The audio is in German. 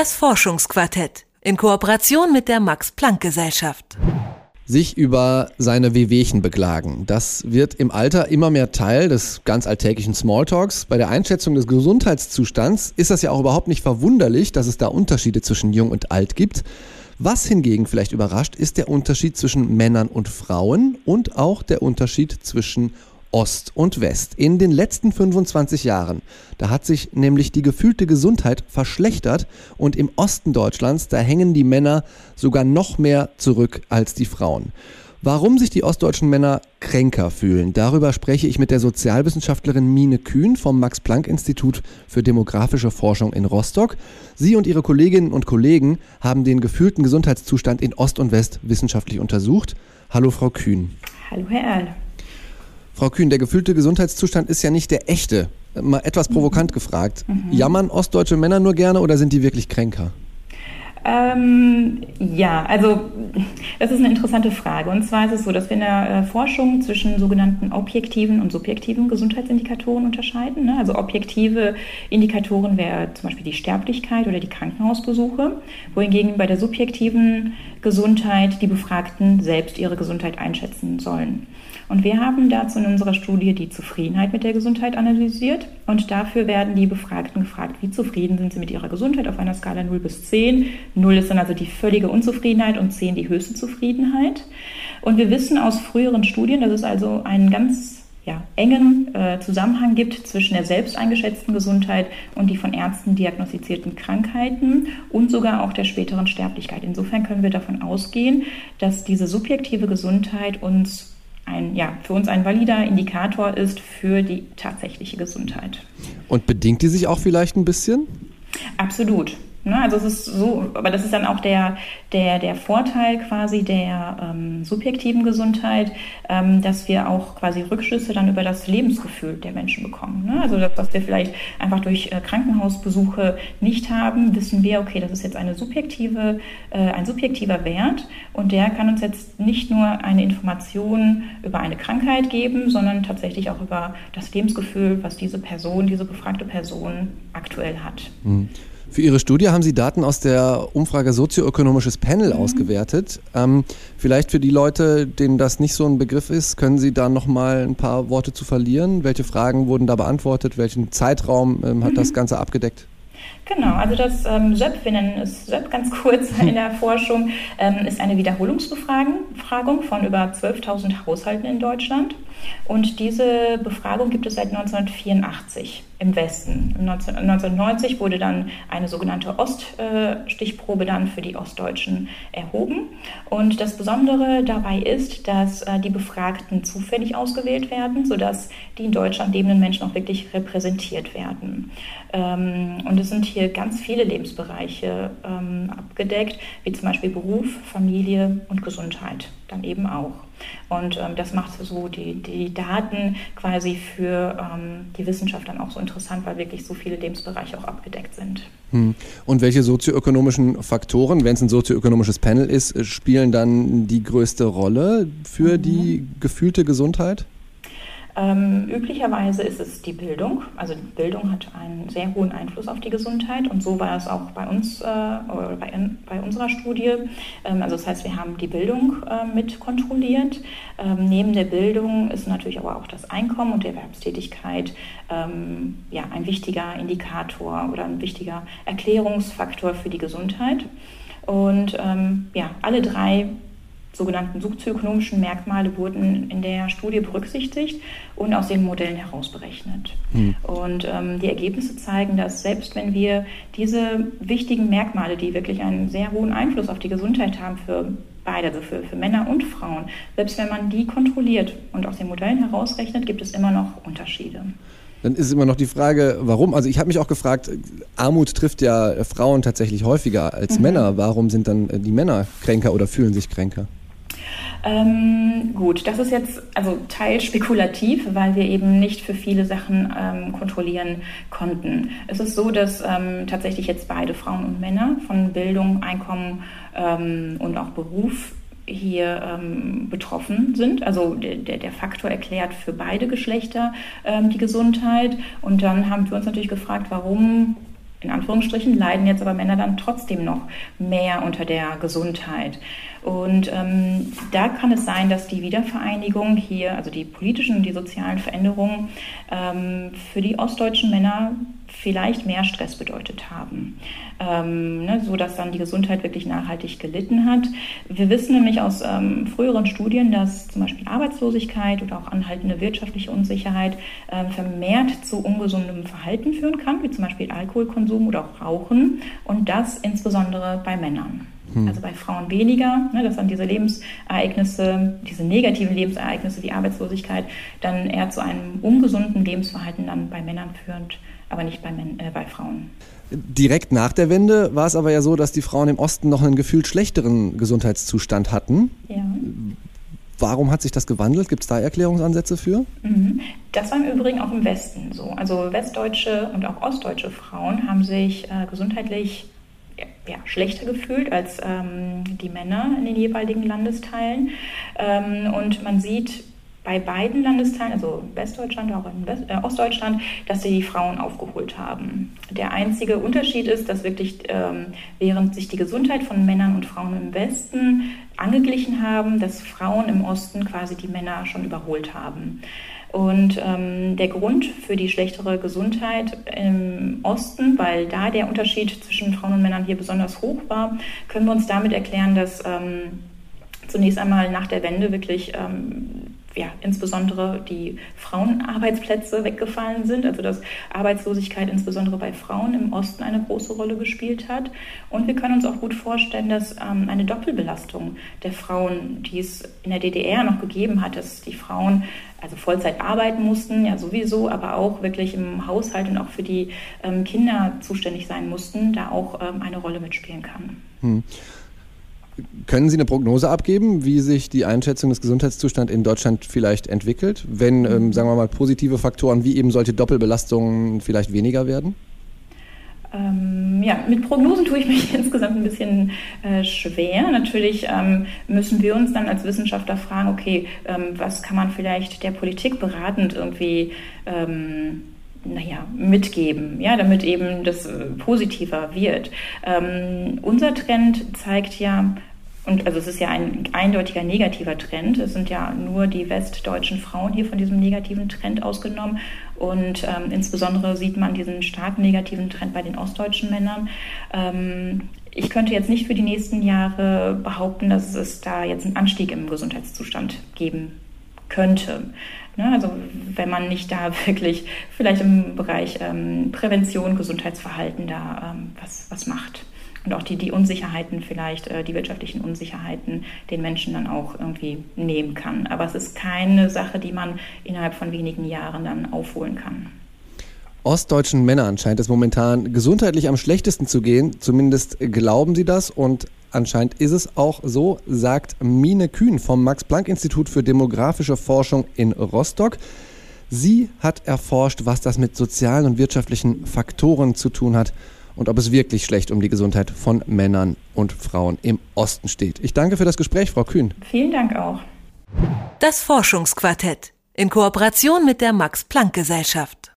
Das Forschungsquartett in Kooperation mit der Max Planck Gesellschaft. Sich über seine Wehwehchen beklagen. Das wird im Alter immer mehr Teil des ganz alltäglichen Smalltalks. Bei der Einschätzung des Gesundheitszustands ist das ja auch überhaupt nicht verwunderlich, dass es da Unterschiede zwischen jung und alt gibt. Was hingegen vielleicht überrascht, ist der Unterschied zwischen Männern und Frauen und auch der Unterschied zwischen Ost und West. In den letzten 25 Jahren, da hat sich nämlich die gefühlte Gesundheit verschlechtert und im Osten Deutschlands, da hängen die Männer sogar noch mehr zurück als die Frauen. Warum sich die ostdeutschen Männer kränker fühlen, darüber spreche ich mit der Sozialwissenschaftlerin Mine Kühn vom Max-Planck-Institut für demografische Forschung in Rostock. Sie und ihre Kolleginnen und Kollegen haben den gefühlten Gesundheitszustand in Ost und West wissenschaftlich untersucht. Hallo, Frau Kühn. Hallo, Herr Erl. Frau Kühn, der gefühlte Gesundheitszustand ist ja nicht der echte. Mal etwas mhm. provokant gefragt. Mhm. Jammern ostdeutsche Männer nur gerne oder sind die wirklich kränker? Ähm, ja, also das ist eine interessante Frage. Und zwar ist es so, dass wir in der äh, Forschung zwischen sogenannten objektiven und subjektiven Gesundheitsindikatoren unterscheiden. Ne? Also objektive Indikatoren wäre zum Beispiel die Sterblichkeit oder die Krankenhausbesuche, wohingegen bei der subjektiven Gesundheit die Befragten selbst ihre Gesundheit einschätzen sollen. Und wir haben dazu in unserer Studie die Zufriedenheit mit der Gesundheit analysiert. Und dafür werden die Befragten gefragt, wie zufrieden sind sie mit ihrer Gesundheit auf einer Skala 0 bis 10. 0 ist dann also die völlige Unzufriedenheit und 10 die höchste Zufriedenheit. Und wir wissen aus früheren Studien, dass es also einen ganz ja, engen äh, Zusammenhang gibt zwischen der selbst eingeschätzten Gesundheit und die von Ärzten diagnostizierten Krankheiten und sogar auch der späteren Sterblichkeit. Insofern können wir davon ausgehen, dass diese subjektive Gesundheit uns ein, ja, für uns ein valider Indikator ist für die tatsächliche Gesundheit. Und bedingt die sich auch vielleicht ein bisschen? Absolut. Ne, also es ist so, aber das ist dann auch der, der, der Vorteil quasi der ähm, subjektiven Gesundheit, ähm, dass wir auch quasi Rückschlüsse dann über das Lebensgefühl der Menschen bekommen. Ne? Also das, was wir vielleicht einfach durch äh, Krankenhausbesuche nicht haben, wissen wir, okay, das ist jetzt eine subjektive, äh, ein subjektiver Wert und der kann uns jetzt nicht nur eine Information über eine Krankheit geben, sondern tatsächlich auch über das Lebensgefühl, was diese Person, diese befragte Person aktuell hat. Mhm. Für Ihre Studie haben Sie Daten aus der Umfrage Sozioökonomisches Panel mhm. ausgewertet. Ähm, vielleicht für die Leute, denen das nicht so ein Begriff ist, können Sie da noch mal ein paar Worte zu verlieren? Welche Fragen wurden da beantwortet? Welchen Zeitraum ähm, hat mhm. das Ganze abgedeckt? Genau, also das ähm, SÖP, wir nennen es SÖP ganz kurz in der Forschung, ähm, ist eine Wiederholungsbefragung von über 12.000 Haushalten in Deutschland. Und diese Befragung gibt es seit 1984 im Westen. 1990 wurde dann eine sogenannte Oststichprobe dann für die Ostdeutschen erhoben. Und das Besondere dabei ist, dass äh, die Befragten zufällig ausgewählt werden, sodass die in Deutschland lebenden Menschen auch wirklich repräsentiert werden. Ähm, und es sind hier ganz viele Lebensbereiche ähm, abgedeckt, wie zum Beispiel Beruf, Familie und Gesundheit dann eben auch. Und ähm, das macht so die, die Daten quasi für ähm, die Wissenschaft dann auch so interessant, weil wirklich so viele Lebensbereiche auch abgedeckt sind. Hm. Und welche sozioökonomischen Faktoren, wenn es ein sozioökonomisches Panel ist, spielen dann die größte Rolle für mhm. die gefühlte Gesundheit? Ähm, üblicherweise ist es die Bildung. Also die Bildung hat einen sehr hohen Einfluss auf die Gesundheit und so war es auch bei uns äh, oder bei, bei, unserer Studie. Ähm, also das heißt, wir haben die Bildung äh, mit kontrolliert. Ähm, neben der Bildung ist natürlich aber auch das Einkommen und die Erwerbstätigkeit ähm, ja, ein wichtiger Indikator oder ein wichtiger Erklärungsfaktor für die Gesundheit. Und ähm, ja, alle drei sogenannten sozioökonomischen Merkmale wurden in der Studie berücksichtigt und aus den Modellen herausberechnet. Mhm. Und ähm, die Ergebnisse zeigen, dass selbst wenn wir diese wichtigen Merkmale, die wirklich einen sehr hohen Einfluss auf die Gesundheit haben für beide, also für, für Männer und Frauen, selbst wenn man die kontrolliert und aus den Modellen herausrechnet, gibt es immer noch Unterschiede. Dann ist immer noch die Frage, warum? Also ich habe mich auch gefragt, Armut trifft ja Frauen tatsächlich häufiger als mhm. Männer. Warum sind dann die Männer kränker oder fühlen sich kränker? Ähm, gut, das ist jetzt also teils spekulativ, weil wir eben nicht für viele Sachen ähm, kontrollieren konnten. Es ist so, dass ähm, tatsächlich jetzt beide Frauen und Männer von Bildung, Einkommen ähm, und auch Beruf hier ähm, betroffen sind. Also der, der, Faktor erklärt für beide Geschlechter ähm, die Gesundheit. Und dann haben wir uns natürlich gefragt, warum in Anführungsstrichen leiden jetzt aber Männer dann trotzdem noch mehr unter der Gesundheit. Und ähm, da kann es sein, dass die Wiedervereinigung hier, also die politischen und die sozialen Veränderungen, ähm, für die ostdeutschen Männer vielleicht mehr Stress bedeutet haben, ähm, ne, so dass dann die Gesundheit wirklich nachhaltig gelitten hat. Wir wissen nämlich aus ähm, früheren Studien, dass zum Beispiel Arbeitslosigkeit oder auch anhaltende wirtschaftliche Unsicherheit äh, vermehrt zu ungesundem Verhalten führen kann, wie zum Beispiel Alkoholkonsum oder auch Rauchen und das insbesondere bei Männern. Hm. Also bei Frauen weniger, ne, dass dann diese Lebensereignisse, diese negativen Lebensereignisse wie Arbeitslosigkeit dann eher zu einem ungesunden Lebensverhalten dann bei Männern führen, aber nicht bei, äh, bei Frauen. Direkt nach der Wende war es aber ja so, dass die Frauen im Osten noch einen gefühlt schlechteren Gesundheitszustand hatten. Ja. Warum hat sich das gewandelt? Gibt es da Erklärungsansätze für? Mhm. Das war im Übrigen auch im Westen so. Also westdeutsche und auch ostdeutsche Frauen haben sich äh, gesundheitlich ja, schlechter gefühlt als ähm, die Männer in den jeweiligen Landesteilen. Ähm, und man sieht bei beiden Landesteilen, also Westdeutschland, auch in West, äh, Ostdeutschland, dass sie die Frauen aufgeholt haben. Der einzige Unterschied ist, dass wirklich ähm, während sich die Gesundheit von Männern und Frauen im Westen angeglichen haben, dass Frauen im Osten quasi die Männer schon überholt haben. Und ähm, der Grund für die schlechtere Gesundheit im Osten, weil da der Unterschied zwischen Frauen und Männern hier besonders hoch war, können wir uns damit erklären, dass ähm, zunächst einmal nach der Wende wirklich ähm, ja, insbesondere die Frauenarbeitsplätze weggefallen sind, also dass Arbeitslosigkeit insbesondere bei Frauen im Osten eine große Rolle gespielt hat. Und wir können uns auch gut vorstellen, dass ähm, eine Doppelbelastung der Frauen, die es in der DDR noch gegeben hat, dass die Frauen also Vollzeit arbeiten mussten, ja sowieso, aber auch wirklich im Haushalt und auch für die ähm, Kinder zuständig sein mussten, da auch ähm, eine Rolle mitspielen kann. Hm. Können Sie eine Prognose abgeben, wie sich die Einschätzung des Gesundheitszustands in Deutschland vielleicht entwickelt, wenn, ähm, sagen wir mal, positive Faktoren wie eben solche Doppelbelastungen vielleicht weniger werden? Ähm, ja, mit Prognosen tue ich mich insgesamt ein bisschen äh, schwer. Natürlich ähm, müssen wir uns dann als Wissenschaftler fragen, okay, ähm, was kann man vielleicht der Politik beratend irgendwie ähm, naja, mitgeben, ja, damit eben das äh, positiver wird. Ähm, unser Trend zeigt ja, und also es ist ja ein eindeutiger negativer Trend. Es sind ja nur die westdeutschen Frauen hier von diesem negativen Trend ausgenommen. Und ähm, insbesondere sieht man diesen starken negativen Trend bei den ostdeutschen Männern. Ähm, ich könnte jetzt nicht für die nächsten Jahre behaupten, dass es da jetzt einen Anstieg im Gesundheitszustand geben könnte. Ne, also wenn man nicht da wirklich vielleicht im Bereich ähm, Prävention, Gesundheitsverhalten da ähm, was, was macht und auch die, die Unsicherheiten vielleicht, äh, die wirtschaftlichen Unsicherheiten den Menschen dann auch irgendwie nehmen kann. Aber es ist keine Sache, die man innerhalb von wenigen Jahren dann aufholen kann. Ostdeutschen Männern scheint es momentan gesundheitlich am schlechtesten zu gehen. Zumindest glauben sie das und anscheinend ist es auch so, sagt Mine Kühn vom Max-Planck-Institut für demografische Forschung in Rostock. Sie hat erforscht, was das mit sozialen und wirtschaftlichen Faktoren zu tun hat und ob es wirklich schlecht um die Gesundheit von Männern und Frauen im Osten steht. Ich danke für das Gespräch, Frau Kühn. Vielen Dank auch. Das Forschungsquartett in Kooperation mit der Max Planck Gesellschaft.